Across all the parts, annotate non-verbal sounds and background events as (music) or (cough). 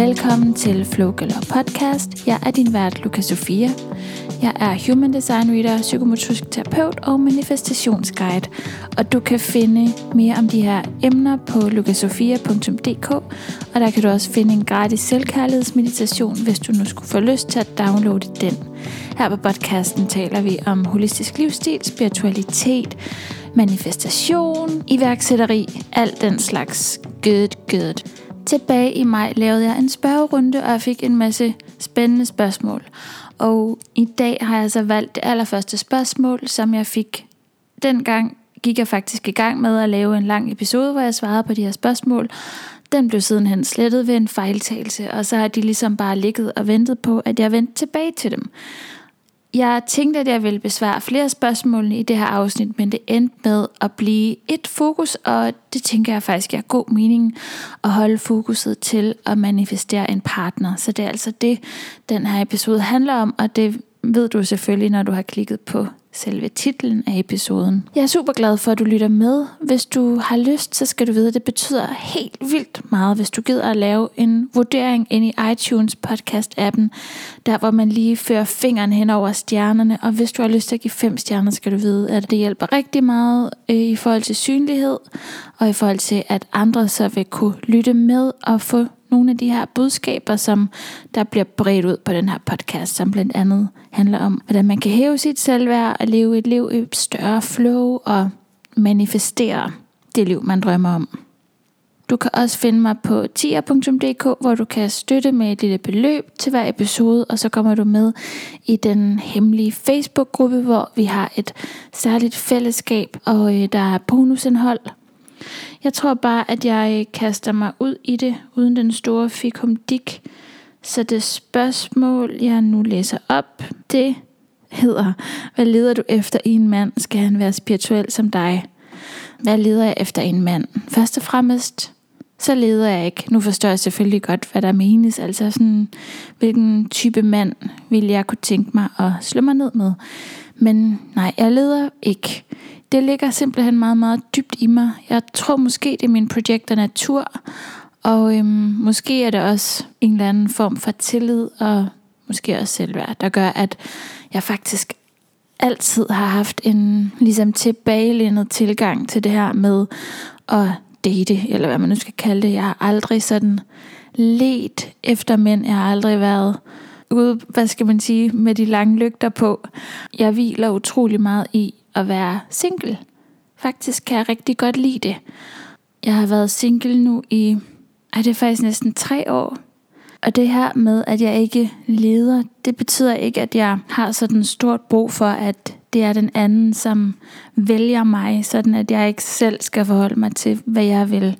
Velkommen til Flow Galore Podcast. Jeg er din vært, Lukas Sofia. Jeg er Human Design Reader, psykomotorisk terapeut og manifestationsguide. Og du kan finde mere om de her emner på lukasofia.dk. Og der kan du også finde en gratis selvkærlighedsmeditation, hvis du nu skulle få lyst til at downloade den. Her på podcasten taler vi om holistisk livsstil, spiritualitet, manifestation, iværksætteri, alt den slags good, good. Tilbage i maj lavede jeg en spørgerunde, og jeg fik en masse spændende spørgsmål. Og i dag har jeg så valgt det allerførste spørgsmål, som jeg fik dengang gik jeg faktisk i gang med at lave en lang episode, hvor jeg svarede på de her spørgsmål. Den blev sidenhen slettet ved en fejltagelse, og så har de ligesom bare ligget og ventet på, at jeg vendte tilbage til dem. Jeg tænkte, at jeg ville besvare flere spørgsmål i det her afsnit, men det endte med at blive et fokus, og det tænker jeg faktisk er god mening at holde fokuset til at manifestere en partner. Så det er altså det, den her episode handler om, og det ved du selvfølgelig, når du har klikket på selve titlen af episoden. Jeg er super glad for, at du lytter med. Hvis du har lyst, så skal du vide, at det betyder helt vildt meget, hvis du gider at lave en vurdering ind i iTunes podcast-appen, der hvor man lige fører fingeren hen over stjernerne. Og hvis du har lyst til at give fem stjerner, skal du vide, at det hjælper rigtig meget øh, i forhold til synlighed, og i forhold til, at andre så vil kunne lytte med og få nogle af de her budskaber, som der bliver bredt ud på den her podcast, som blandt andet handler om, hvordan man kan hæve sit selvværd og leve et liv i større flow og manifestere det liv, man drømmer om. Du kan også finde mig på tier.dk, hvor du kan støtte med et lille beløb til hver episode, og så kommer du med i den hemmelige Facebook-gruppe, hvor vi har et særligt fællesskab, og øh, der er bonusindhold, jeg tror bare, at jeg kaster mig ud i det, uden den store fikumdik. Så det spørgsmål, jeg nu læser op, det hedder, hvad leder du efter i en mand? Skal han være spirituel som dig? Hvad leder jeg efter i en mand? Først og fremmest, så leder jeg ikke. Nu forstår jeg selvfølgelig godt, hvad der menes. Altså sådan, hvilken type mand vil jeg kunne tænke mig at slå mig ned med. Men nej, jeg leder ikke det ligger simpelthen meget, meget dybt i mig. Jeg tror måske, det er min projekt af natur, og øhm, måske er det også en eller anden form for tillid, og måske også selvværd, der gør, at jeg faktisk altid har haft en ligesom tilbagelænet tilgang til det her med at date, eller hvad man nu skal kalde det. Jeg har aldrig sådan let efter mænd. Jeg har aldrig været ude, hvad skal man sige, med de lange lygter på. Jeg hviler utrolig meget i at være single. Faktisk kan jeg rigtig godt lide det. Jeg har været single nu i, ej, det er faktisk næsten tre år. Og det her med, at jeg ikke leder, det betyder ikke, at jeg har sådan stort brug for, at det er den anden, som vælger mig, sådan at jeg ikke selv skal forholde mig til, hvad jeg vil.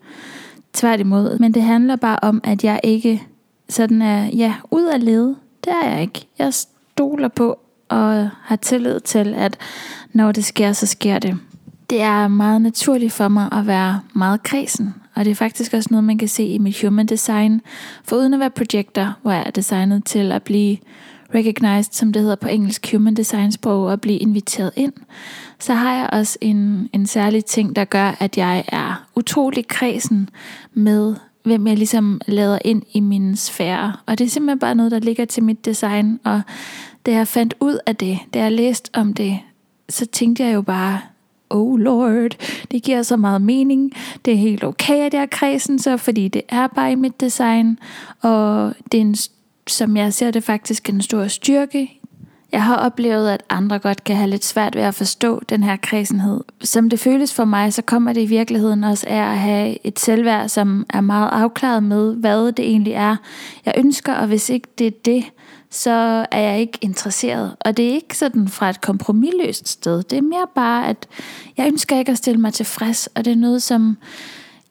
Tværtimod. Men det handler bare om, at jeg ikke sådan er, ja, ud af lede. Det er jeg ikke. Jeg stoler på og har tillid til, at når det sker, så sker det. Det er meget naturligt for mig at være meget kredsen, og det er faktisk også noget, man kan se i mit human design. For uden at være projekter, hvor jeg er designet til at blive recognized, som det hedder på engelsk, human design sprog, og blive inviteret ind, så har jeg også en, en særlig ting, der gør, at jeg er utrolig kredsen med, hvem jeg ligesom lader ind i min sfære. Og det er simpelthen bare noget, der ligger til mit design, og da jeg fandt ud af det, da jeg læste om det, så tænkte jeg jo bare, oh lord, det giver så meget mening. Det er helt okay, at jeg er kredsen så, fordi det er bare i mit design. Og det er en, som jeg ser det faktisk en stor styrke. Jeg har oplevet, at andre godt kan have lidt svært ved at forstå den her kredsenhed. Som det føles for mig, så kommer det i virkeligheden også af at have et selvværd, som er meget afklaret med, hvad det egentlig er, jeg ønsker. Og hvis ikke det er det, så er jeg ikke interesseret. Og det er ikke sådan fra et kompromilløst sted. Det er mere bare, at jeg ønsker ikke at stille mig tilfreds, og det er noget, som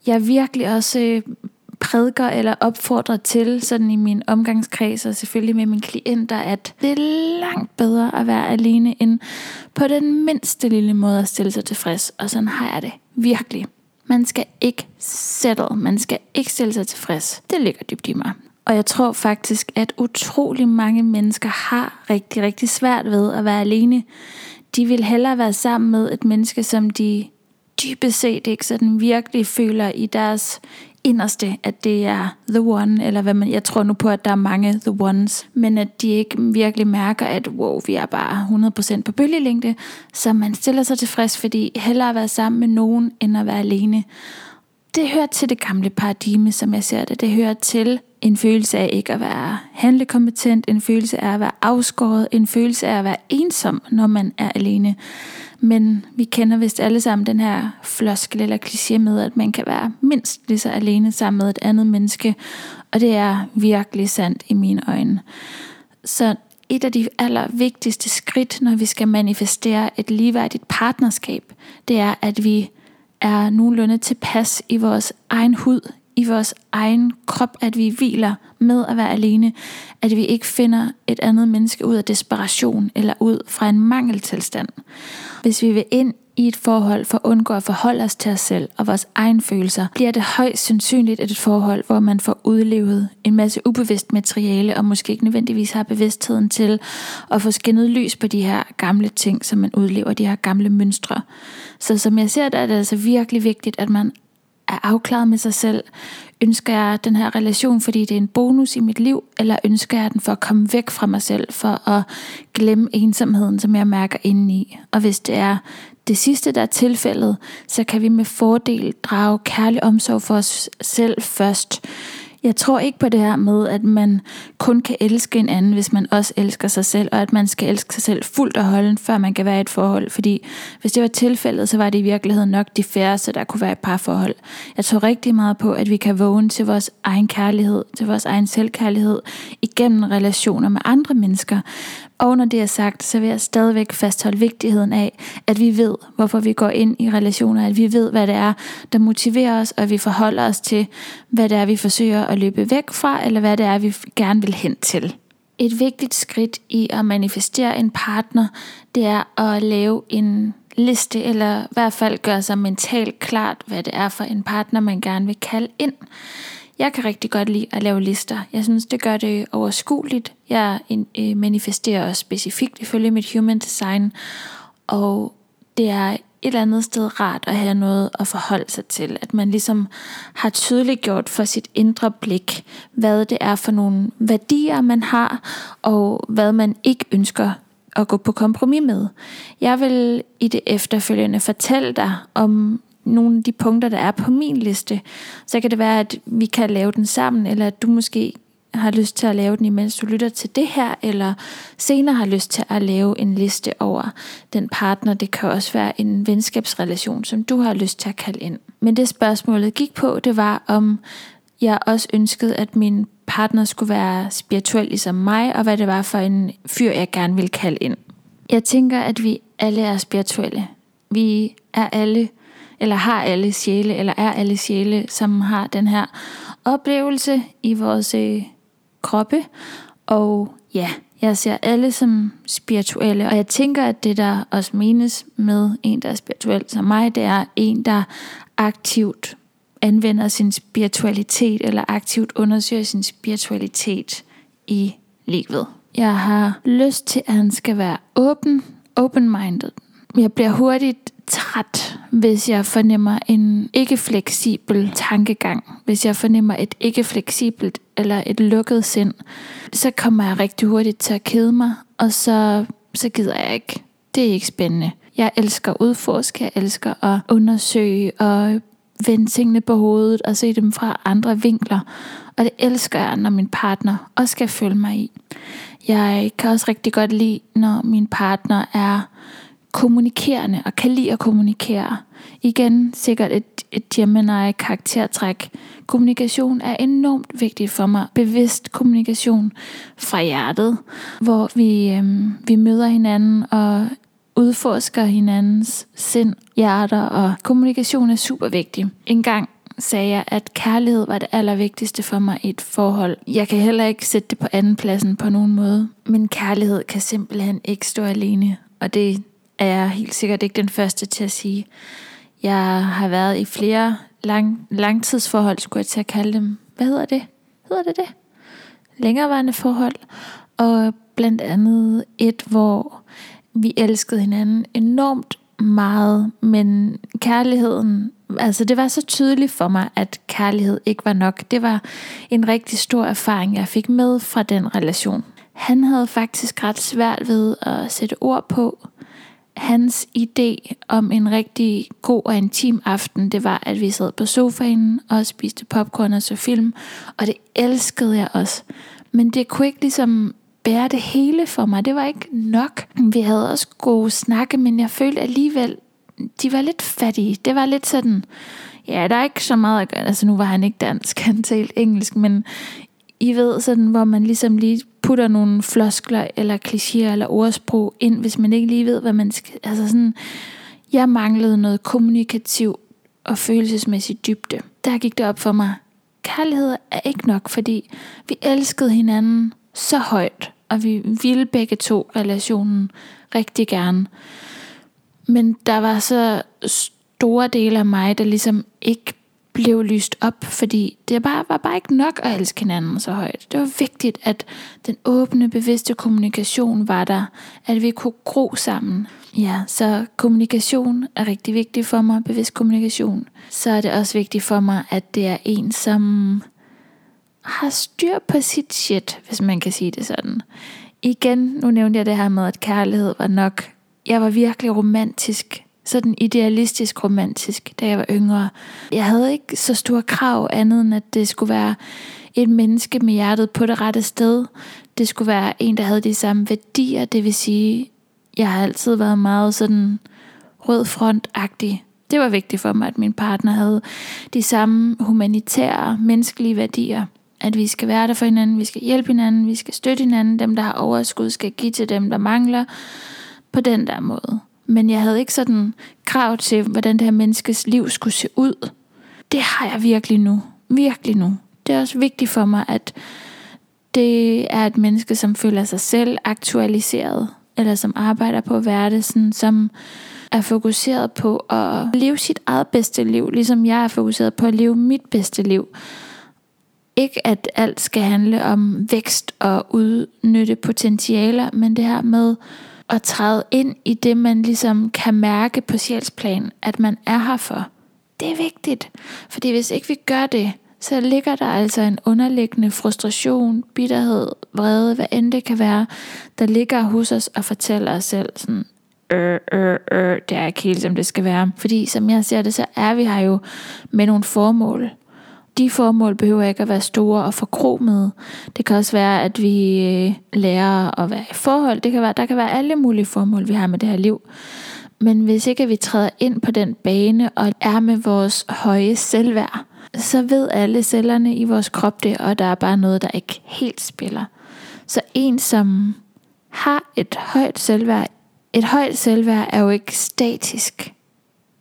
jeg virkelig også øh, prædiker eller opfordrer til sådan i min omgangskreds og selvfølgelig med mine klienter, at det er langt bedre at være alene end på den mindste lille måde at stille sig tilfreds. Og sådan har jeg det virkelig. Man skal ikke settle, man skal ikke stille sig tilfreds. Det ligger dybt i mig. Og jeg tror faktisk, at utrolig mange mennesker har rigtig, rigtig svært ved at være alene. De vil hellere være sammen med et menneske, som de dybest set ikke sådan virkelig føler i deres inderste, at det er the one, eller hvad man, jeg tror nu på, at der er mange the ones, men at de ikke virkelig mærker, at wow, vi er bare 100% på bølgelængde, så man stiller sig tilfreds, fordi hellere at være sammen med nogen, end at være alene. Det hører til det gamle paradigme, som jeg ser det. Det hører til en følelse af ikke at være handlekompetent, en følelse af at være afskåret, en følelse af at være ensom, når man er alene. Men vi kender vist alle sammen den her floskel eller kliché med, at man kan være mindst lige så alene sammen med et andet menneske. Og det er virkelig sandt i mine øjne. Så et af de allervigtigste skridt, når vi skal manifestere et ligeværdigt partnerskab, det er, at vi er nogenlunde tilpas i vores egen hud, i vores egen krop, at vi hviler med at være alene, at vi ikke finder et andet menneske ud af desperation eller ud fra en mangeltilstand. Hvis vi vil ind i et forhold for at undgå at forholde os til os selv og vores egen følelser, bliver det højst sandsynligt et forhold, hvor man får udlevet en masse ubevidst materiale og måske ikke nødvendigvis har bevidstheden til at få skinnet lys på de her gamle ting, som man udlever, de her gamle mønstre. Så som jeg ser det, er det altså virkelig vigtigt, at man er afklaret med sig selv. Ønsker jeg den her relation, fordi det er en bonus i mit liv, eller ønsker jeg den for at komme væk fra mig selv, for at glemme ensomheden, som jeg mærker indeni? Og hvis det er det sidste, der er tilfældet, så kan vi med fordel drage kærlig omsorg for os selv først. Jeg tror ikke på det her med, at man kun kan elske en anden, hvis man også elsker sig selv, og at man skal elske sig selv fuldt og holden, før man kan være i et forhold. Fordi hvis det var tilfældet, så var det i virkeligheden nok de færreste, der kunne være et parforhold. Jeg tror rigtig meget på, at vi kan vågne til vores egen kærlighed, til vores egen selvkærlighed, igennem relationer med andre mennesker. Og når det er sagt, så vil jeg stadigvæk fastholde vigtigheden af, at vi ved, hvorfor vi går ind i relationer, at vi ved, hvad det er, der motiverer os, og at vi forholder os til, hvad det er, vi forsøger at løbe væk fra, eller hvad det er, vi gerne vil hen til. Et vigtigt skridt i at manifestere en partner, det er at lave en liste, eller i hvert fald gøre sig mentalt klart, hvad det er for en partner, man gerne vil kalde ind. Jeg kan rigtig godt lide at lave lister. Jeg synes, det gør det overskueligt. Jeg øh, manifesterer manifesterer specifikt ifølge mit human design, og det er et eller andet sted rart at have noget at forholde sig til. At man ligesom har tydeligt gjort for sit indre blik, hvad det er for nogle værdier, man har, og hvad man ikke ønsker at gå på kompromis med. Jeg vil i det efterfølgende fortælle dig om nogle af de punkter, der er på min liste. Så kan det være, at vi kan lave den sammen, eller at du måske har lyst til at lave den, imens du lytter til det her, eller senere har lyst til at lave en liste over den partner. Det kan også være en venskabsrelation, som du har lyst til at kalde ind. Men det spørgsmålet gik på, det var om jeg også ønskede, at min partner skulle være spirituel ligesom mig, og hvad det var for en fyr, jeg gerne ville kalde ind. Jeg tænker, at vi alle er spirituelle. Vi er alle eller har alle sjæle, eller er alle sjæle, som har den her oplevelse i vores øh, kroppe. Og ja, jeg ser alle som spirituelle, og jeg tænker, at det der også menes med en, der er spirituel som mig, det er en, der aktivt anvender sin spiritualitet, eller aktivt undersøger sin spiritualitet i livet. Jeg har lyst til, at han skal være åben, open-minded. Jeg bliver hurtigt træt, hvis jeg fornemmer en ikke fleksibel tankegang. Hvis jeg fornemmer et ikke fleksibelt eller et lukket sind, så kommer jeg rigtig hurtigt til at kede mig, og så, så gider jeg ikke. Det er ikke spændende. Jeg elsker at udforske, jeg elsker at undersøge og vende tingene på hovedet og se dem fra andre vinkler. Og det elsker jeg, når min partner også skal følge mig i. Jeg kan også rigtig godt lide, når min partner er kommunikerende og kan lide at kommunikere. Igen sikkert et, et Gemini karaktertræk. Kommunikation er enormt vigtigt for mig. Bevidst kommunikation fra hjertet, hvor vi, øhm, vi møder hinanden og udforsker hinandens sind, hjerter og kommunikation er super vigtig. En gang sagde jeg, at kærlighed var det allervigtigste for mig i et forhold. Jeg kan heller ikke sætte det på anden pladsen på nogen måde. Men kærlighed kan simpelthen ikke stå alene. Og det er jeg helt sikkert ikke den første til at sige. Jeg har været i flere lang, langtidsforhold, skulle jeg til at kalde dem. Hvad hedder det? Hedder det det? Længerevarende forhold. Og blandt andet et, hvor vi elskede hinanden enormt meget, men kærligheden altså det var så tydeligt for mig, at kærlighed ikke var nok. Det var en rigtig stor erfaring, jeg fik med fra den relation. Han havde faktisk ret svært ved at sætte ord på. Hans idé om en rigtig god og intim aften, det var, at vi sad på sofaen og spiste popcorn og så film, og det elskede jeg også. Men det kunne ikke ligesom bære det hele for mig. Det var ikke nok. Vi havde også gode snakke, men jeg følte alligevel, de var lidt fattige. Det var lidt sådan, ja, der er ikke så meget at gøre. Altså nu var han ikke dansk, (laughs) han talte engelsk, men i ved sådan, hvor man ligesom lige putter nogle floskler eller klichéer eller ordsprog ind, hvis man ikke lige ved, hvad man skal... Altså sådan, jeg manglede noget kommunikativ og følelsesmæssig dybde. Der gik det op for mig. Kærlighed er ikke nok, fordi vi elskede hinanden så højt, og vi ville begge to relationen rigtig gerne. Men der var så store dele af mig, der ligesom ikke blev lyst op, fordi det bare, var bare ikke nok at elske hinanden så højt. Det var vigtigt, at den åbne, bevidste kommunikation var der, at vi kunne gro sammen. Ja, så kommunikation er rigtig vigtig for mig, bevidst kommunikation. Så er det også vigtigt for mig, at det er en, som har styr på sit shit, hvis man kan sige det sådan. Igen, nu nævnte jeg det her med, at kærlighed var nok. Jeg var virkelig romantisk sådan idealistisk romantisk, da jeg var yngre. Jeg havde ikke så store krav andet end, at det skulle være et menneske med hjertet på det rette sted. Det skulle være en, der havde de samme værdier, det vil sige, jeg har altid været meget sådan rød frontagtig. Det var vigtigt for mig, at min partner havde de samme humanitære, menneskelige værdier. At vi skal være der for hinanden, vi skal hjælpe hinanden, vi skal støtte hinanden. Dem, der har overskud, skal give til dem, der mangler. På den der måde. Men jeg havde ikke sådan krav til, hvordan det her menneskes liv skulle se ud. Det har jeg virkelig nu. Virkelig nu. Det er også vigtigt for mig, at det er et menneske, som føler sig selv aktualiseret, eller som arbejder på at være det, sådan, som er fokuseret på at leve sit eget bedste liv, ligesom jeg er fokuseret på at leve mit bedste liv. Ikke at alt skal handle om vækst og udnytte potentialer, men det her med at træde ind i det, man ligesom kan mærke på sjælsplan, at man er her for. Det er vigtigt, fordi hvis ikke vi gør det, så ligger der altså en underliggende frustration, bitterhed, vrede, hvad end det kan være, der ligger hos os og fortæller os selv sådan, øh, øh, øh, det er ikke helt som det skal være. Fordi som jeg ser det, så er vi her jo med nogle formål de formål behøver ikke at være store og forkromede. Det kan også være, at vi øh, lærer at være i forhold. Det kan være, der kan være alle mulige formål, vi har med det her liv. Men hvis ikke vi træder ind på den bane og er med vores høje selvværd, så ved alle cellerne i vores krop det, og der er bare noget, der ikke helt spiller. Så en, som har et højt selvværd, et højt selvværd er jo ikke statisk.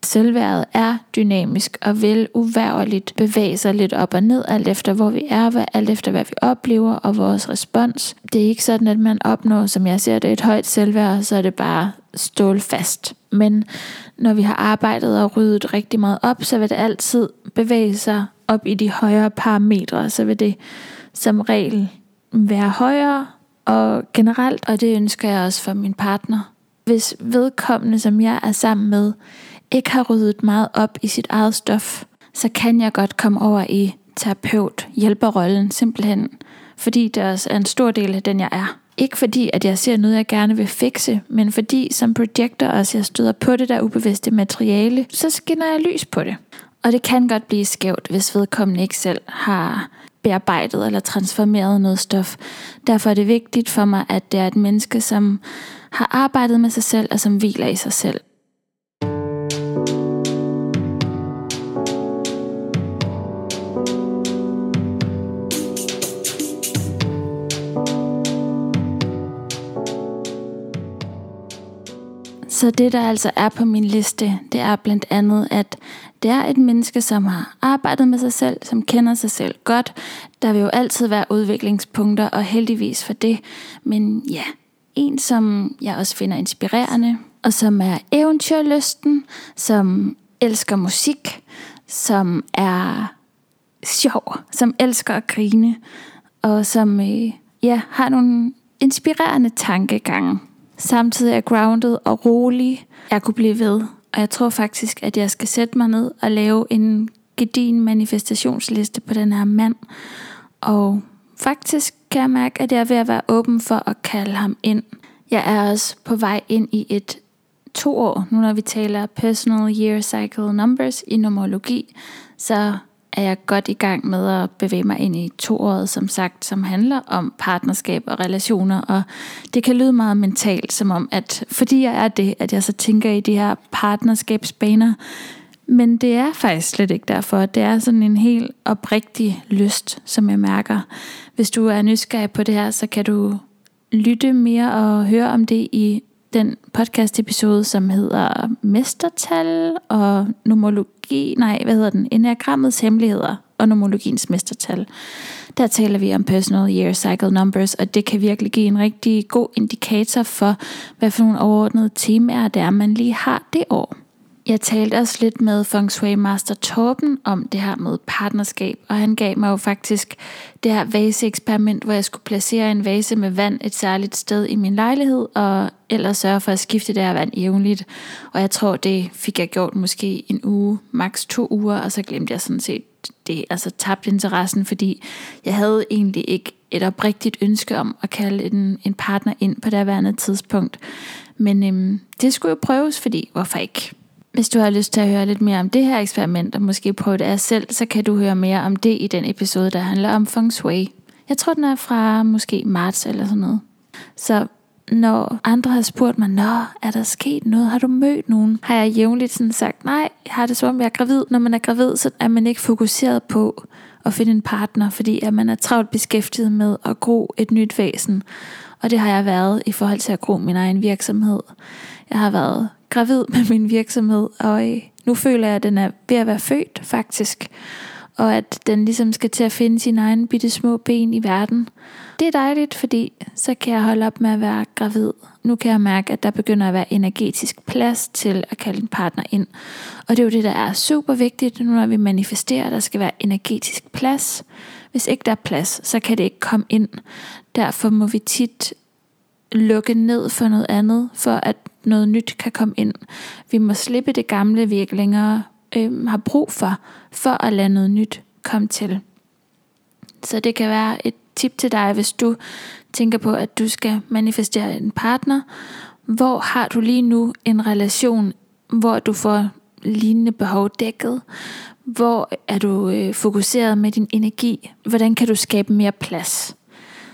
Selvværdet er dynamisk og vil uværligt bevæge sig lidt op og ned, alt efter hvor vi er, alt efter hvad vi oplever og vores respons. Det er ikke sådan, at man opnår, som jeg ser det, et højt selvværd, så er det bare stålfast. Men når vi har arbejdet og ryddet rigtig meget op, så vil det altid bevæge sig op i de højere parametre, så vil det som regel være højere og generelt, og det ønsker jeg også for min partner. Hvis vedkommende, som jeg er sammen med, ikke har ryddet meget op i sit eget stof, så kan jeg godt komme over i terapeut, hjælperrollen simpelthen, fordi det også er en stor del af den, jeg er. Ikke fordi, at jeg ser noget, jeg gerne vil fikse, men fordi som projektor også jeg støder på det der ubevidste materiale, så skinner jeg lys på det. Og det kan godt blive skævt, hvis vedkommende ikke selv har bearbejdet eller transformeret noget stof. Derfor er det vigtigt for mig, at det er et menneske, som har arbejdet med sig selv og som hviler i sig selv. Så det, der altså er på min liste, det er blandt andet, at det er et menneske, som har arbejdet med sig selv, som kender sig selv godt. Der vil jo altid være udviklingspunkter, og heldigvis for det. Men ja, en, som jeg også finder inspirerende, og som er eventyrlysten, som elsker musik, som er sjov, som elsker at grine, og som øh, ja, har nogle inspirerende tankegange samtidig er grounded og rolig. Jeg kunne blive ved. og jeg tror faktisk, at jeg skal sætte mig ned og lave en gedin manifestationsliste på den her mand. Og faktisk kan jeg mærke, at jeg er ved at være åben for at kalde ham ind. Jeg er også på vej ind i et to år, nu når vi taler personal year cycle numbers i numerologi, så er jeg godt i gang med at bevæge mig ind i to som sagt, som handler om partnerskab og relationer. Og det kan lyde meget mentalt, som om, at fordi jeg er det, at jeg så tænker i de her partnerskabsbaner. Men det er faktisk slet ikke derfor. Det er sådan en helt oprigtig lyst, som jeg mærker. Hvis du er nysgerrig på det her, så kan du lytte mere og høre om det i den podcast episode, som hedder Mestertal og Nomologi, nej, hvad hedder den? Enneagrammets hemmeligheder og nomologiens mestertal. Der taler vi om personal year cycle numbers, og det kan virkelig give en rigtig god indikator for, hvad for nogle overordnede temaer det er, man lige har det år. Jeg talte også lidt med Feng Shui Master Torben om det her med partnerskab, og han gav mig jo faktisk det her vaseeksperiment, hvor jeg skulle placere en vase med vand et særligt sted i min lejlighed, og ellers sørge for at skifte det her vand jævnligt. Og jeg tror, det fik jeg gjort måske en uge, maks to uger, og så glemte jeg sådan set det, altså tabt interessen, fordi jeg havde egentlig ikke et oprigtigt ønske om at kalde en, en partner ind på det værende tidspunkt. Men øhm, det skulle jo prøves, fordi hvorfor ikke? Hvis du har lyst til at høre lidt mere om det her eksperiment, og måske prøve det af selv, så kan du høre mere om det i den episode, der handler om feng shui. Jeg tror, den er fra måske marts eller sådan noget. Så når andre har spurgt mig, Nå, er der sket noget? Har du mødt nogen? Har jeg jævnligt sådan sagt, nej, jeg har det som om jeg er gravid. Når man er gravid, så er man ikke fokuseret på at finde en partner, fordi at man er travlt beskæftiget med at gro et nyt væsen. Og det har jeg været i forhold til at gro min egen virksomhed. Jeg har været gravid med min virksomhed, og nu føler jeg, at den er ved at være født faktisk, og at den ligesom skal til at finde sine egne bitte små ben i verden. Det er dejligt, fordi så kan jeg holde op med at være gravid. Nu kan jeg mærke, at der begynder at være energetisk plads til at kalde en partner ind. Og det er jo det, der er super vigtigt, nu når vi manifesterer, at der skal være energetisk plads. Hvis ikke der er plads, så kan det ikke komme ind. Derfor må vi tit lukke ned for noget andet, for at noget nyt kan komme ind. Vi må slippe det gamle, vi ikke længere øh, har brug for, for at lade noget nyt komme til. Så det kan være et tip til dig, hvis du tænker på, at du skal manifestere en partner. Hvor har du lige nu en relation, hvor du får lignende behov dækket? Hvor er du øh, fokuseret med din energi? Hvordan kan du skabe mere plads?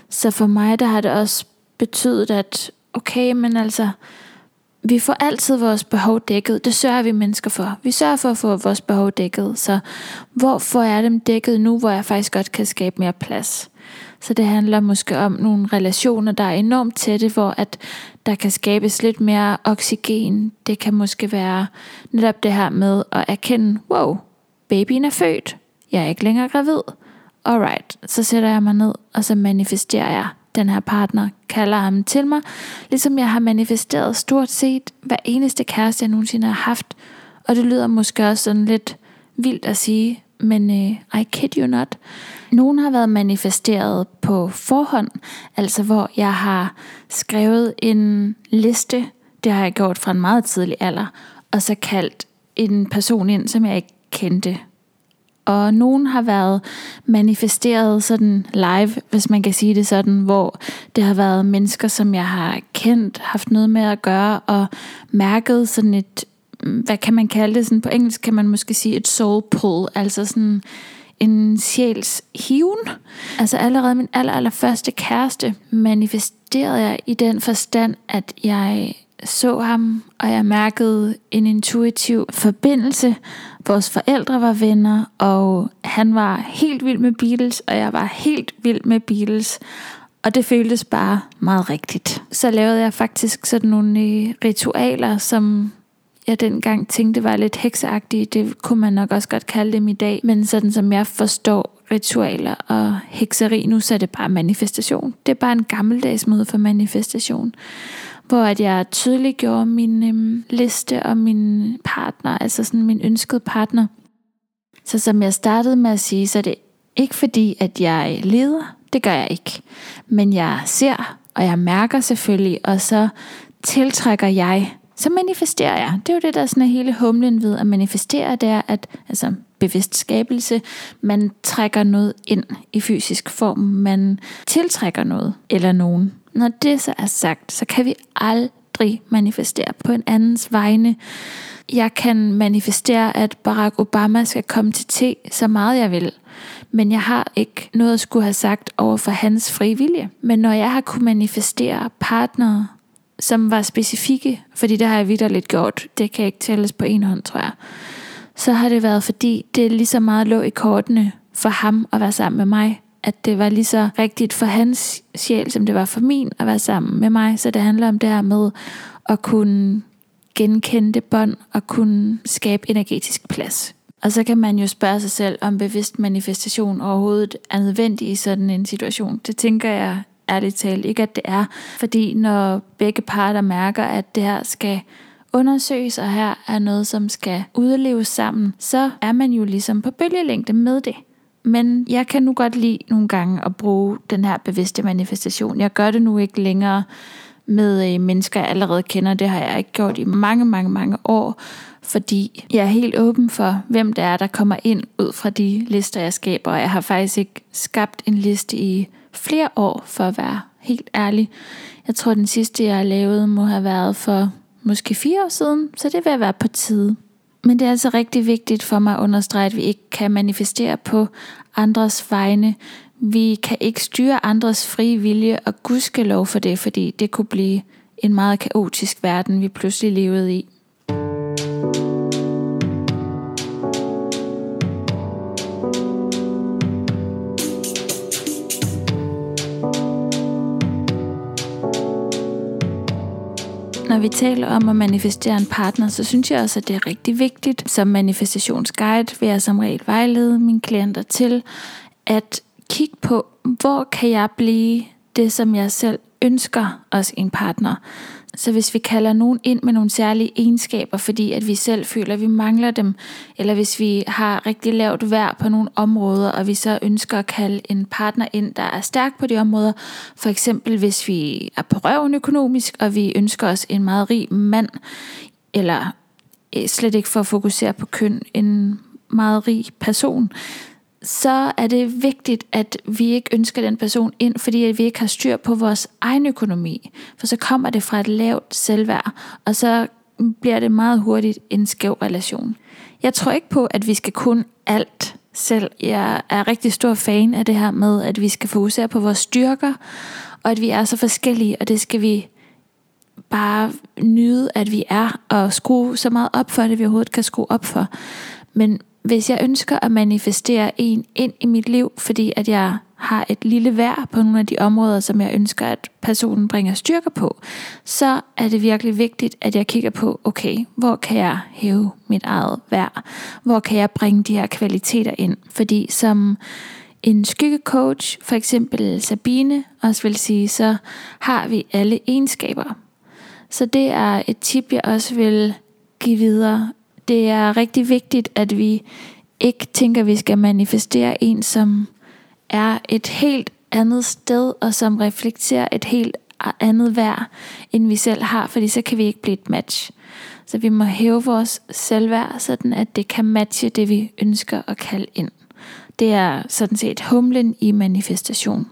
Så for mig, der har det også betydet, at okay, men altså, vi får altid vores behov dækket. Det sørger vi mennesker for. Vi sørger for at få vores behov dækket. Så hvor får jeg dem dækket nu, hvor jeg faktisk godt kan skabe mere plads? Så det handler måske om nogle relationer, der er enormt tætte, hvor at der kan skabes lidt mere oxygen. Det kan måske være netop det her med at erkende, wow, babyen er født. Jeg er ikke længere gravid. Alright, så sætter jeg mig ned, og så manifesterer jeg den her partner, kalder ham til mig, ligesom jeg har manifesteret stort set hver eneste kæreste, jeg nogensinde har haft. Og det lyder måske også sådan lidt vildt at sige, men uh, I kid you not. Nogen har været manifesteret på forhånd, altså hvor jeg har skrevet en liste, det har jeg gjort fra en meget tidlig alder, og så kaldt en person ind, som jeg ikke kendte og nogen har været manifesteret sådan live, hvis man kan sige det sådan, hvor det har været mennesker, som jeg har kendt, haft noget med at gøre, og mærket sådan et, hvad kan man kalde det, sådan på engelsk kan man måske sige et soul pull, altså sådan en sjæls hiven. Altså allerede min aller, aller første kæreste manifesterede jeg i den forstand, at jeg så ham, og jeg mærkede en intuitiv forbindelse. Vores forældre var venner, og han var helt vild med Beatles, og jeg var helt vild med Beatles. Og det føltes bare meget rigtigt. Så lavede jeg faktisk sådan nogle øh, ritualer, som jeg dengang tænkte var lidt hekseagtige. Det kunne man nok også godt kalde dem i dag. Men sådan som jeg forstår ritualer og hekseri nu, så er det bare manifestation. Det er bare en gammeldags måde for manifestation hvor at jeg tydeliggjorde min øhm, liste og min partner, altså sådan min ønskede partner. Så som jeg startede med at sige, så er det ikke fordi, at jeg leder, det gør jeg ikke. Men jeg ser, og jeg mærker selvfølgelig, og så tiltrækker jeg så manifesterer jeg. Det er jo det, der sådan er hele humlen ved at manifestere, det er, at altså bevidst skabelse, man trækker noget ind i fysisk form, man tiltrækker noget eller nogen. Når det så er sagt, så kan vi aldrig manifestere på en andens vegne. Jeg kan manifestere, at Barack Obama skal komme til te så meget jeg vil. Men jeg har ikke noget at skulle have sagt over for hans frivillige. Men når jeg har kunne manifestere partnere, som var specifikke, fordi det har jeg vidderligt gjort, det kan ikke tælles på en hånd, tror jeg, så har det været, fordi det lige så meget lå i kortene for ham at være sammen med mig, at det var lige så rigtigt for hans sjæl, som det var for min at være sammen med mig. Så det handler om det her med at kunne genkende det bånd og kunne skabe energetisk plads. Og så kan man jo spørge sig selv, om bevidst manifestation overhovedet er nødvendig i sådan en situation. Det tænker jeg ærligt talt ikke, at det er. Fordi når begge parter mærker, at det her skal undersøges, og her er noget, som skal udleves sammen, så er man jo ligesom på bølgelængde med det. Men jeg kan nu godt lide nogle gange at bruge den her bevidste manifestation. Jeg gør det nu ikke længere med øh, mennesker, jeg allerede kender. Det har jeg ikke gjort i mange, mange, mange år, fordi jeg er helt åben for, hvem det er, der kommer ind ud fra de lister, jeg skaber. Og jeg har faktisk ikke skabt en liste i flere år, for at være helt ærlig. Jeg tror, den sidste, jeg lavede, må have været for måske fire år siden, så det vil være på tide. Men det er altså rigtig vigtigt for mig at understrege, at vi ikke kan manifestere på andres vegne. Vi kan ikke styre andres frie vilje, og lov for det, fordi det kunne blive en meget kaotisk verden, vi pludselig levede i. Når vi taler om at manifestere en partner, så synes jeg også, at det er rigtig vigtigt. Som manifestationsguide vil jeg som regel vejlede mine klienter til at kigge på, hvor kan jeg blive det, som jeg selv ønsker os en partner. Så hvis vi kalder nogen ind med nogle særlige egenskaber, fordi at vi selv føler, at vi mangler dem, eller hvis vi har rigtig lavt værd på nogle områder, og vi så ønsker at kalde en partner ind, der er stærk på de områder, for eksempel hvis vi er på røven økonomisk, og vi ønsker os en meget rig mand, eller eh, slet ikke for at fokusere på køn, en meget rig person, så er det vigtigt, at vi ikke ønsker den person ind, fordi at vi ikke har styr på vores egen økonomi. For så kommer det fra et lavt selvværd, og så bliver det meget hurtigt en skæv relation. Jeg tror ikke på, at vi skal kun alt selv. Jeg er rigtig stor fan af det her med, at vi skal fokusere på vores styrker, og at vi er så forskellige, og det skal vi bare nyde, at vi er, og skrue så meget op for det, vi overhovedet kan skrue op for. Men hvis jeg ønsker at manifestere en ind i mit liv, fordi at jeg har et lille værd på nogle af de områder, som jeg ønsker, at personen bringer styrke på, så er det virkelig vigtigt, at jeg kigger på, okay, hvor kan jeg hæve mit eget værd? Hvor kan jeg bringe de her kvaliteter ind? Fordi som en skyggecoach, for eksempel Sabine, også vil sige, så har vi alle egenskaber. Så det er et tip, jeg også vil give videre det er rigtig vigtigt, at vi ikke tænker, at vi skal manifestere en, som er et helt andet sted, og som reflekterer et helt andet værd, end vi selv har, fordi så kan vi ikke blive et match. Så vi må hæve vores selvværd, sådan at det kan matche det, vi ønsker at kalde ind. Det er sådan set humlen i manifestation.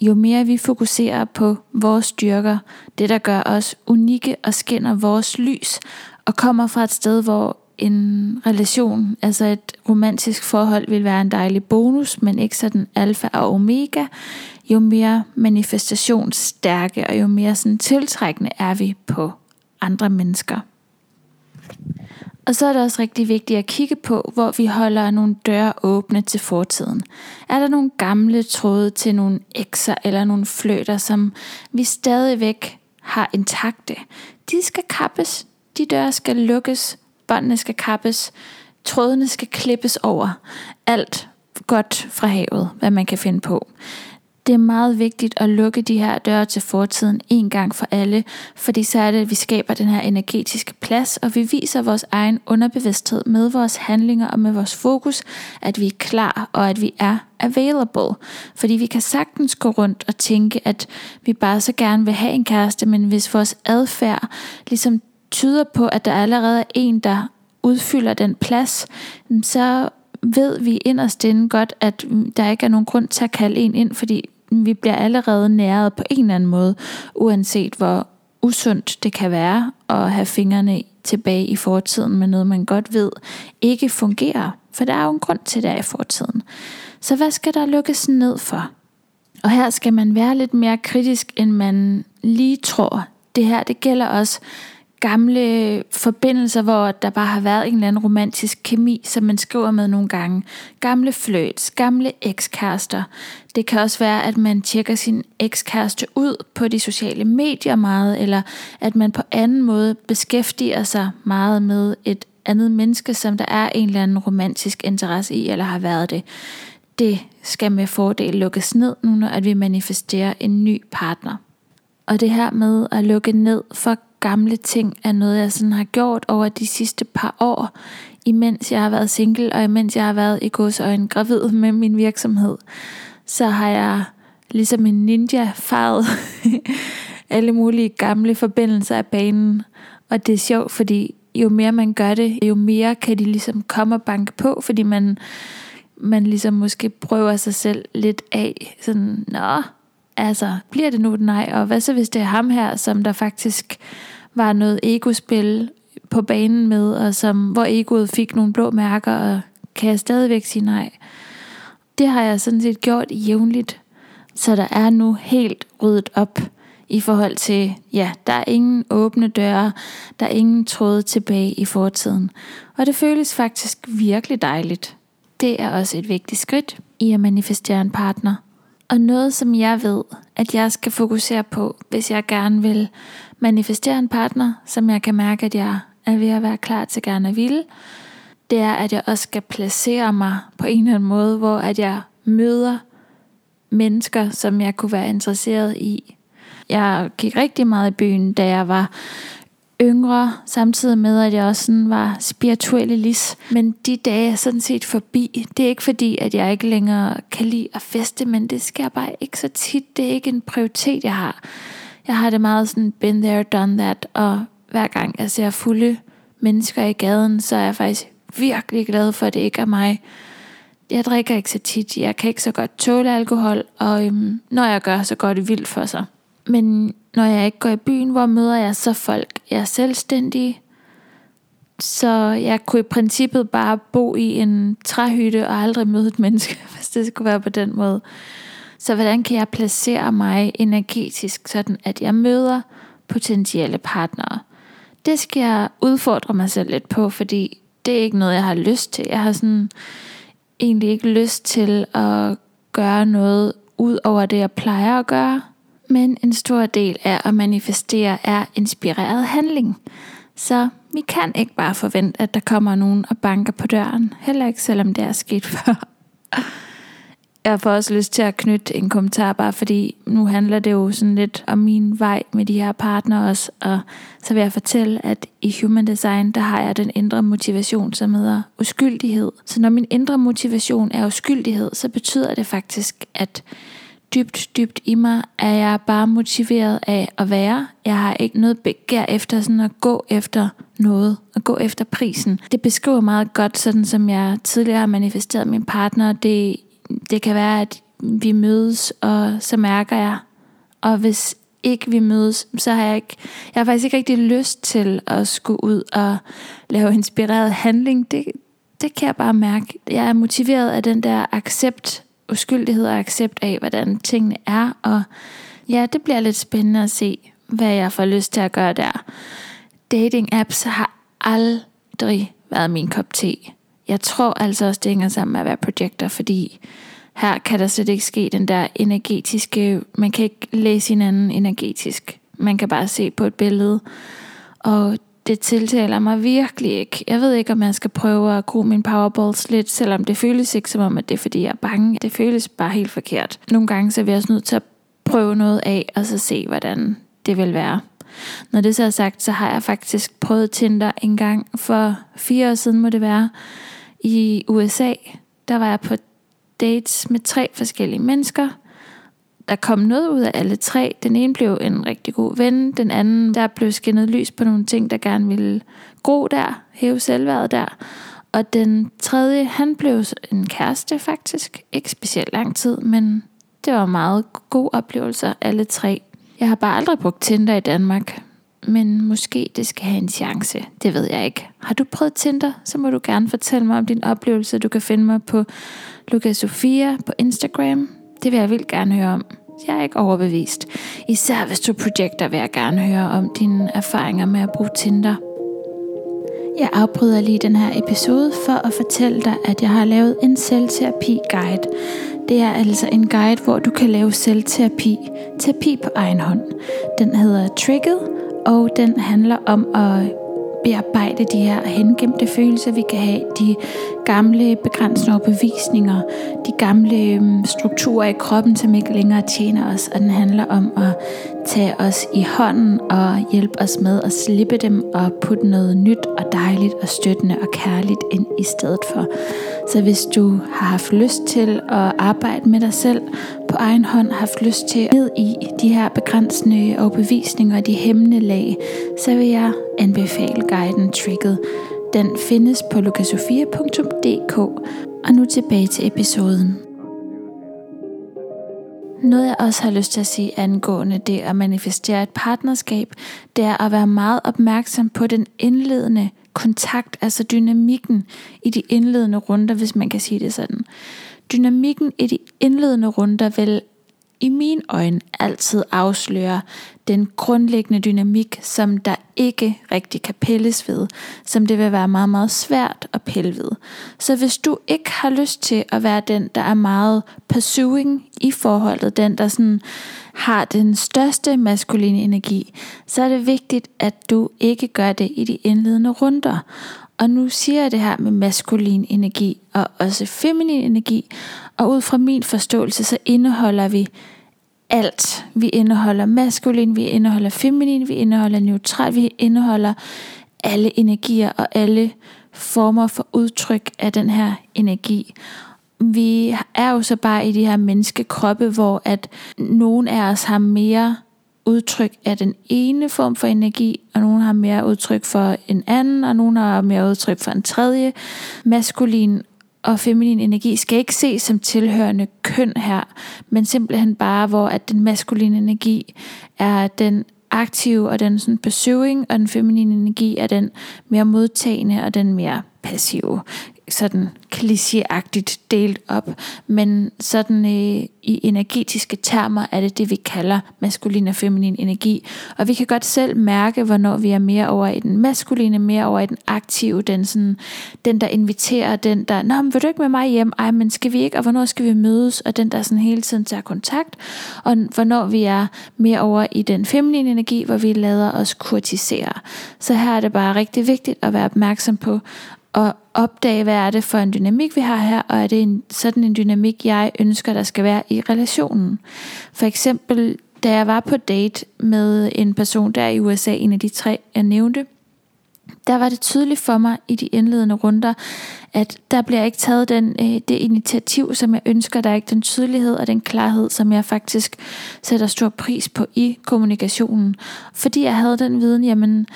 Jo mere vi fokuserer på vores styrker, det der gør os unikke og skinner vores lys, og kommer fra et sted, hvor en relation, altså et romantisk forhold, vil være en dejlig bonus, men ikke sådan alfa og omega, jo mere manifestationsstærke og jo mere sådan tiltrækkende er vi på andre mennesker. Og så er det også rigtig vigtigt at kigge på, hvor vi holder nogle døre åbne til fortiden. Er der nogle gamle tråde til nogle ekser eller nogle fløter, som vi stadigvæk har intakte? De skal kappes, de døre skal lukkes, båndene skal kappes, trådene skal klippes over. Alt godt fra havet, hvad man kan finde på. Det er meget vigtigt at lukke de her døre til fortiden en gang for alle, fordi så er det, at vi skaber den her energetiske plads, og vi viser vores egen underbevidsthed med vores handlinger og med vores fokus, at vi er klar og at vi er available. Fordi vi kan sagtens gå rundt og tænke, at vi bare så gerne vil have en kæreste, men hvis vores adfærd ligesom tyder på, at der allerede er en, der udfylder den plads, så ved vi inderst inde godt, at der ikke er nogen grund til at kalde en ind, fordi vi bliver allerede næret på en eller anden måde, uanset hvor usundt det kan være at have fingrene tilbage i fortiden med noget, man godt ved ikke fungerer. For der er jo en grund til det i fortiden. Så hvad skal der lukkes ned for? Og her skal man være lidt mere kritisk, end man lige tror. Det her, det gælder også gamle forbindelser, hvor der bare har været en eller anden romantisk kemi, som man skriver med nogle gange. Gamle flirts, gamle ekskærester. Det kan også være, at man tjekker sin ekskæreste ud på de sociale medier meget, eller at man på anden måde beskæftiger sig meget med et andet menneske, som der er en eller anden romantisk interesse i, eller har været det. Det skal med fordel lukkes ned nu, når at vi manifesterer en ny partner. Og det her med at lukke ned for gamle ting er noget, jeg sådan har gjort over de sidste par år, imens jeg har været single, og imens jeg har været i en gravid med min virksomhed. Så har jeg ligesom en ninja faret (laughs) alle mulige gamle forbindelser af banen. Og det er sjovt, fordi jo mere man gør det, jo mere kan de ligesom komme og banke på, fordi man, man ligesom måske prøver sig selv lidt af. Sådan, nå, altså, bliver det nu nej? Og hvad så hvis det er ham her, som der faktisk var noget egospil på banen med, og som, hvor egoet fik nogle blå mærker, og kan jeg stadigvæk sige nej? Det har jeg sådan set gjort jævnligt, så der er nu helt ryddet op i forhold til, ja, der er ingen åbne døre, der er ingen tråde tilbage i fortiden. Og det føles faktisk virkelig dejligt. Det er også et vigtigt skridt i at manifestere en partner. Og noget, som jeg ved, at jeg skal fokusere på, hvis jeg gerne vil manifestere en partner, som jeg kan mærke, at jeg er ved at være klar til gerne at ville, det er, at jeg også skal placere mig på en eller anden måde, hvor at jeg møder mennesker, som jeg kunne være interesseret i. Jeg gik rigtig meget i byen, da jeg var yngre, samtidig med, at jeg også sådan var spirituelle lis. Men de dage er sådan set forbi. Det er ikke fordi, at jeg ikke længere kan lide at feste, men det sker bare ikke så tit. Det er ikke en prioritet, jeg har. Jeg har det meget sådan, been there, done that, og hver gang jeg ser fulde mennesker i gaden, så er jeg faktisk virkelig glad for, at det ikke er mig. Jeg drikker ikke så tit, jeg kan ikke så godt tåle alkohol, og øhm, når jeg gør, så går det vildt for sig. Men når jeg ikke går i byen, hvor møder jeg så folk? Jeg er selvstændig, så jeg kunne i princippet bare bo i en træhytte og aldrig møde et menneske, (laughs) hvis det skulle være på den måde. Så hvordan kan jeg placere mig energetisk, sådan at jeg møder potentielle partnere? Det skal jeg udfordre mig selv lidt på, fordi det er ikke noget, jeg har lyst til. Jeg har sådan egentlig ikke lyst til at gøre noget ud over det, jeg plejer at gøre. Men en stor del af at manifestere er inspireret handling. Så vi kan ikke bare forvente, at der kommer nogen og banker på døren. Heller ikke selvom det er sket (laughs) før. Jeg får også lyst til at knytte en kommentar, bare fordi nu handler det jo sådan lidt om min vej med de her partnere også. Og så vil jeg fortælle, at i Human Design, der har jeg den indre motivation, som hedder uskyldighed. Så når min indre motivation er uskyldighed, så betyder det faktisk, at dybt, dybt i mig er jeg bare motiveret af at være. Jeg har ikke noget begær efter sådan at gå efter noget, at gå efter prisen. Det beskriver meget godt, sådan som jeg tidligere har manifesteret min partner. Det, det kan være, at vi mødes, og så mærker jeg, og hvis ikke vi mødes, så har jeg ikke, jeg har faktisk ikke rigtig lyst til at skulle ud og lave inspireret handling. Det, det kan jeg bare mærke. Jeg er motiveret af den der accept uskyldighed og accept af, hvordan tingene er. Og ja, det bliver lidt spændende at se, hvad jeg får lyst til at gøre der. Dating apps har aldrig været min kop te. Jeg tror altså også, det hænger sammen med at være projekter, fordi her kan der slet ikke ske den der energetiske, man kan ikke læse hinanden energetisk. Man kan bare se på et billede. Og det tiltaler mig virkelig ikke. Jeg ved ikke, om jeg skal prøve at gro min powerballs lidt, selvom det føles ikke som om, at det er fordi, jeg er bange. Det føles bare helt forkert. Nogle gange så er vi også nødt til at prøve noget af, og så se, hvordan det vil være. Når det så er sagt, så har jeg faktisk prøvet Tinder en gang for fire år siden, må det være, i USA. Der var jeg på dates med tre forskellige mennesker der kom noget ud af alle tre. Den ene blev en rigtig god ven, den anden, der blev skinnet lys på nogle ting, der gerne ville gro der, hæve selvværdet der. Og den tredje, han blev en kæreste faktisk. Ikke specielt lang tid, men det var meget gode oplevelser, alle tre. Jeg har bare aldrig brugt Tinder i Danmark, men måske det skal have en chance. Det ved jeg ikke. Har du prøvet Tinder, så må du gerne fortælle mig om din oplevelse. Du kan finde mig på Lukas Sofia på Instagram. Det vil jeg vildt gerne høre om. Jeg er ikke overbevist. Især hvis du projekter, vil jeg gerne høre om dine erfaringer med at bruge Tinder. Jeg afbryder lige den her episode for at fortælle dig, at jeg har lavet en selvterapi-guide. Det er altså en guide, hvor du kan lave selvterapi, terapi på egen hånd. Den hedder Trigget, og den handler om at bearbejde de her hengemte følelser, vi kan have, de gamle begrænsende overbevisninger, de gamle øhm, strukturer i kroppen, som ikke længere tjener os, og den handler om at tage os i hånden og hjælpe os med at slippe dem og putte noget nyt og dejligt og støttende og kærligt ind i stedet for. Så hvis du har haft lyst til at arbejde med dig selv på egen hånd, har haft lyst til at ned i de her begrænsende overbevisninger og de hemmende lag, så vil jeg anbefale guiden Trigget. Den findes på lukasofia.dk. Og nu tilbage til episoden. Noget jeg også har lyst til at sige angående det at manifestere et partnerskab, det er at være meget opmærksom på den indledende kontakt, altså dynamikken i de indledende runder, hvis man kan sige det sådan. Dynamikken i de indledende runder vil i mine øjne altid afslører den grundlæggende dynamik, som der ikke rigtig kan pilles ved, som det vil være meget, meget svært at pille ved. Så hvis du ikke har lyst til at være den, der er meget pursuing i forholdet, den, der sådan har den største maskuline energi, så er det vigtigt, at du ikke gør det i de indledende runder. Og nu siger jeg det her med maskulin energi og også feminin energi, og ud fra min forståelse, så indeholder vi alt. Vi indeholder maskulin, vi indeholder feminin, vi indeholder neutral, vi indeholder alle energier og alle former for udtryk af den her energi. Vi er jo så bare i de her menneskekroppe, hvor at nogen af os har mere udtryk af den ene form for energi, og nogen har mere udtryk for en anden, og nogen har mere udtryk for en tredje. Maskulin og feminin energi skal ikke ses som tilhørende køn her, men simpelthen bare, hvor at den maskuline energi er den aktive og den sådan pursuing, og den feminine energi er den mere modtagende og den mere passive sådan klichéagtigt delt op, men sådan øh, i energetiske termer er det det, vi kalder maskulin og feminin energi. Og vi kan godt selv mærke, hvornår vi er mere over i den maskuline, mere over i den aktive, den, sådan, den der inviterer, den der, nå, men vil du ikke med mig hjem? Ej, men skal vi ikke? Og hvornår skal vi mødes? Og den der sådan hele tiden tager kontakt. Og hvornår vi er mere over i den feminine energi, hvor vi lader os kurtisere. Så her er det bare rigtig vigtigt at være opmærksom på, og opdage, hvad er det for en dynamik, vi har her, og er det en, sådan en dynamik, jeg ønsker, der skal være i relationen. For eksempel, da jeg var på date med en person der i USA, en af de tre, jeg nævnte, der var det tydeligt for mig i de indledende runder, at der bliver ikke taget den, øh, det initiativ, som jeg ønsker. Der er ikke den tydelighed og den klarhed, som jeg faktisk sætter stor pris på i kommunikationen. Fordi jeg havde den viden, jamen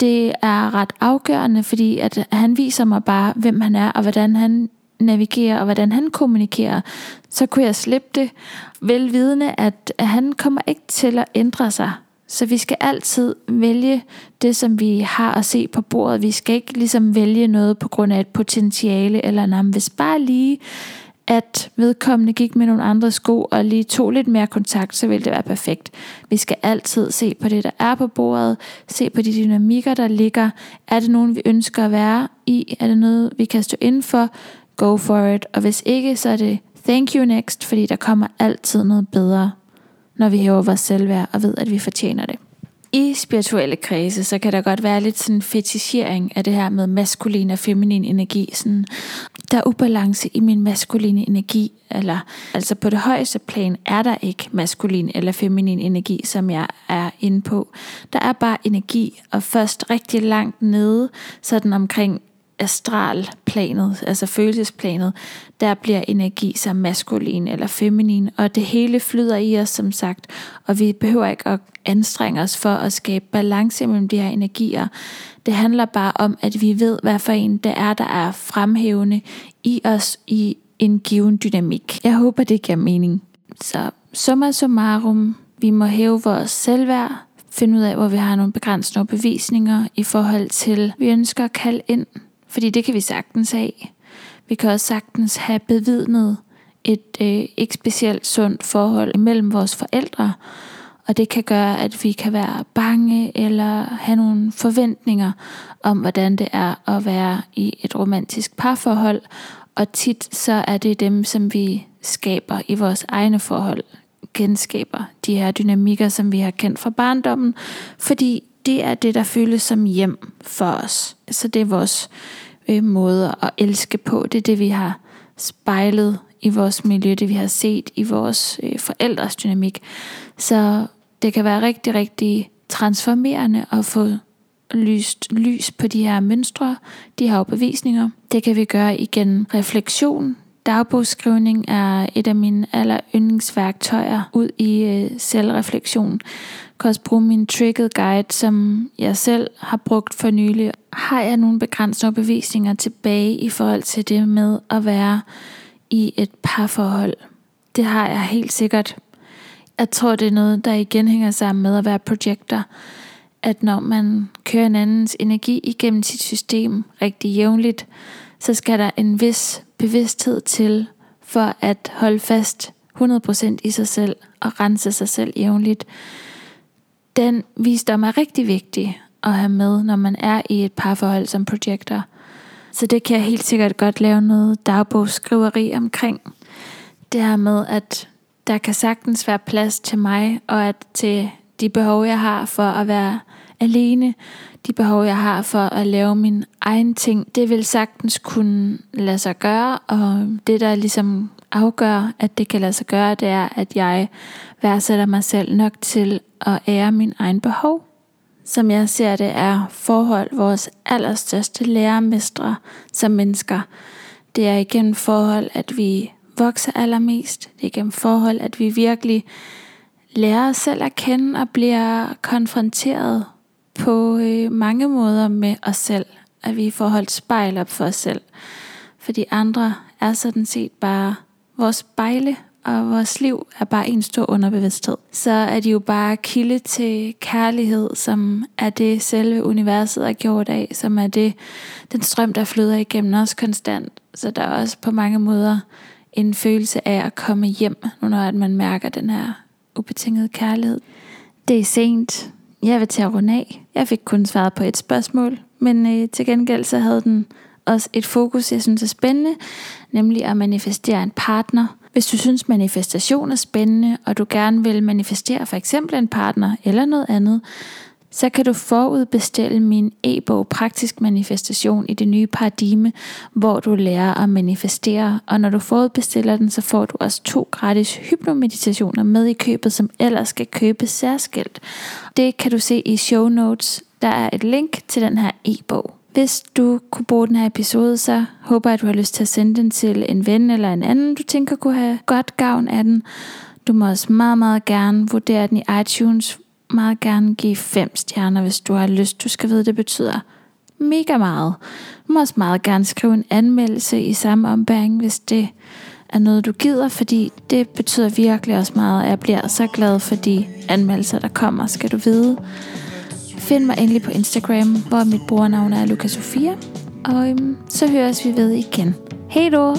det er ret afgørende, fordi at han viser mig bare, hvem han er, og hvordan han navigerer, og hvordan han kommunikerer. Så kunne jeg slippe det, velvidende, at han kommer ikke til at ændre sig. Så vi skal altid vælge det, som vi har at se på bordet. Vi skal ikke ligesom vælge noget på grund af et potentiale, eller nej, hvis bare lige at vedkommende gik med nogle andre sko og lige tog lidt mere kontakt, så ville det være perfekt. Vi skal altid se på det, der er på bordet, se på de dynamikker, der ligger. Er det nogen, vi ønsker at være i? Er det noget, vi kan stå ind for? Go for it. Og hvis ikke, så er det thank you next, fordi der kommer altid noget bedre, når vi hæver vores selvværd og ved, at vi fortjener det i spirituelle kredse, så kan der godt være lidt sådan fetichering af det her med maskulin og feminin energi. Sådan, der er ubalance i min maskuline energi, eller altså på det højeste plan er der ikke maskulin eller feminin energi, som jeg er inde på. Der er bare energi, og først rigtig langt nede, sådan omkring astralplanet, altså følelsesplanet, der bliver energi så maskulin eller feminin, og det hele flyder i os, som sagt, og vi behøver ikke at anstrenge os for at skabe balance mellem de her energier. Det handler bare om, at vi ved, hvad for en det er, der er fremhævende i os i en given dynamik. Jeg håber, det giver mening. Så summa summarum, vi må hæve vores selvværd, finde ud af, hvor vi har nogle begrænsende bevisninger i forhold til, vi ønsker at kalde ind, fordi det kan vi sagtens have. Vi kan også sagtens have bevidnet et øh, ikke specielt sundt forhold mellem vores forældre, og det kan gøre, at vi kan være bange eller have nogle forventninger om, hvordan det er at være i et romantisk parforhold. Og tit så er det dem, som vi skaber i vores egne forhold, genskaber de her dynamikker, som vi har kendt fra barndommen, fordi det er det, der føles som hjem for os. Så det er vores øh, måder at elske på. Det er det, vi har spejlet i vores miljø, det vi har set i vores øh, forældres dynamik. Så det kan være rigtig, rigtig transformerende at få lyst lys på de her mønstre, de her overbevisninger. Det kan vi gøre igen refleksion. Dagbogsskrivning er et af mine aller yndlingsværktøjer ud i øh, selvreflektion. Kan også bruge min triggered guide, som jeg selv har brugt for nylig. Har jeg nogle begrænsede bevisninger tilbage i forhold til det med at være i et parforhold? Det har jeg helt sikkert. Jeg tror, det er noget, der igen hænger sammen med at være projekter. At når man kører en andens energi igennem sit system rigtig jævnligt, så skal der en vis bevidsthed til for at holde fast 100% i sig selv og rense sig selv jævnligt. Den visdom er rigtig vigtig at have med, når man er i et parforhold som projekter. Så det kan jeg helt sikkert godt lave noget dagbogsskriveri omkring. Det her med, at der kan sagtens være plads til mig, og at til de behov, jeg har for at være alene, de behov, jeg har for at lave min egen ting, det vil sagtens kunne lade sig gøre, og det, der ligesom afgør, at det kan lade sig gøre, det er, at jeg værdsætter mig selv nok til at ære min egen behov. Som jeg ser det, er forhold vores allerstørste lærermestre som mennesker. Det er igen forhold, at vi vokser allermest. Det er igennem forhold, at vi virkelig lærer os selv at kende og bliver konfronteret på øh, mange måder med os selv. At vi får holdt spejl op for os selv. For de andre er sådan set bare vores spejle, og vores liv er bare en stor underbevidsthed. Så er de jo bare kilde til kærlighed, som er det selve universet er gjort af, som er det, den strøm, der flyder igennem os konstant. Så der er også på mange måder en følelse af at komme hjem, når at man mærker den her ubetingede kærlighed. Det er sent. Jeg vil til at runde af. Jeg fik kun svaret på et spørgsmål, men øh, til gengæld så havde den også et fokus, jeg synes er spændende, nemlig at manifestere en partner. Hvis du synes manifestation er spændende, og du gerne vil manifestere for eksempel en partner eller noget andet, så kan du forudbestille min e-bog Praktisk Manifestation i det nye paradigme, hvor du lærer at manifestere. Og når du forudbestiller den, så får du også to gratis hypnomeditationer med i købet, som ellers skal købes særskilt. Det kan du se i show notes. Der er et link til den her e-bog. Hvis du kunne bruge den her episode, så håber jeg, at du har lyst til at sende den til en ven eller en anden, du tænker kunne have godt gavn af den. Du må også meget, meget gerne vurdere den i iTunes, meget gerne give fem stjerner, hvis du har lyst. Du skal vide, det betyder mega meget. Du må også meget gerne skrive en anmeldelse i samme ombæring, hvis det er noget, du gider, fordi det betyder virkelig også meget, jeg bliver så glad for de anmeldelser, der kommer, skal du vide. Find mig endelig på Instagram, hvor mit brugernavn er Lukas Sofia, og øhm, så høres vi ved igen. Hej då!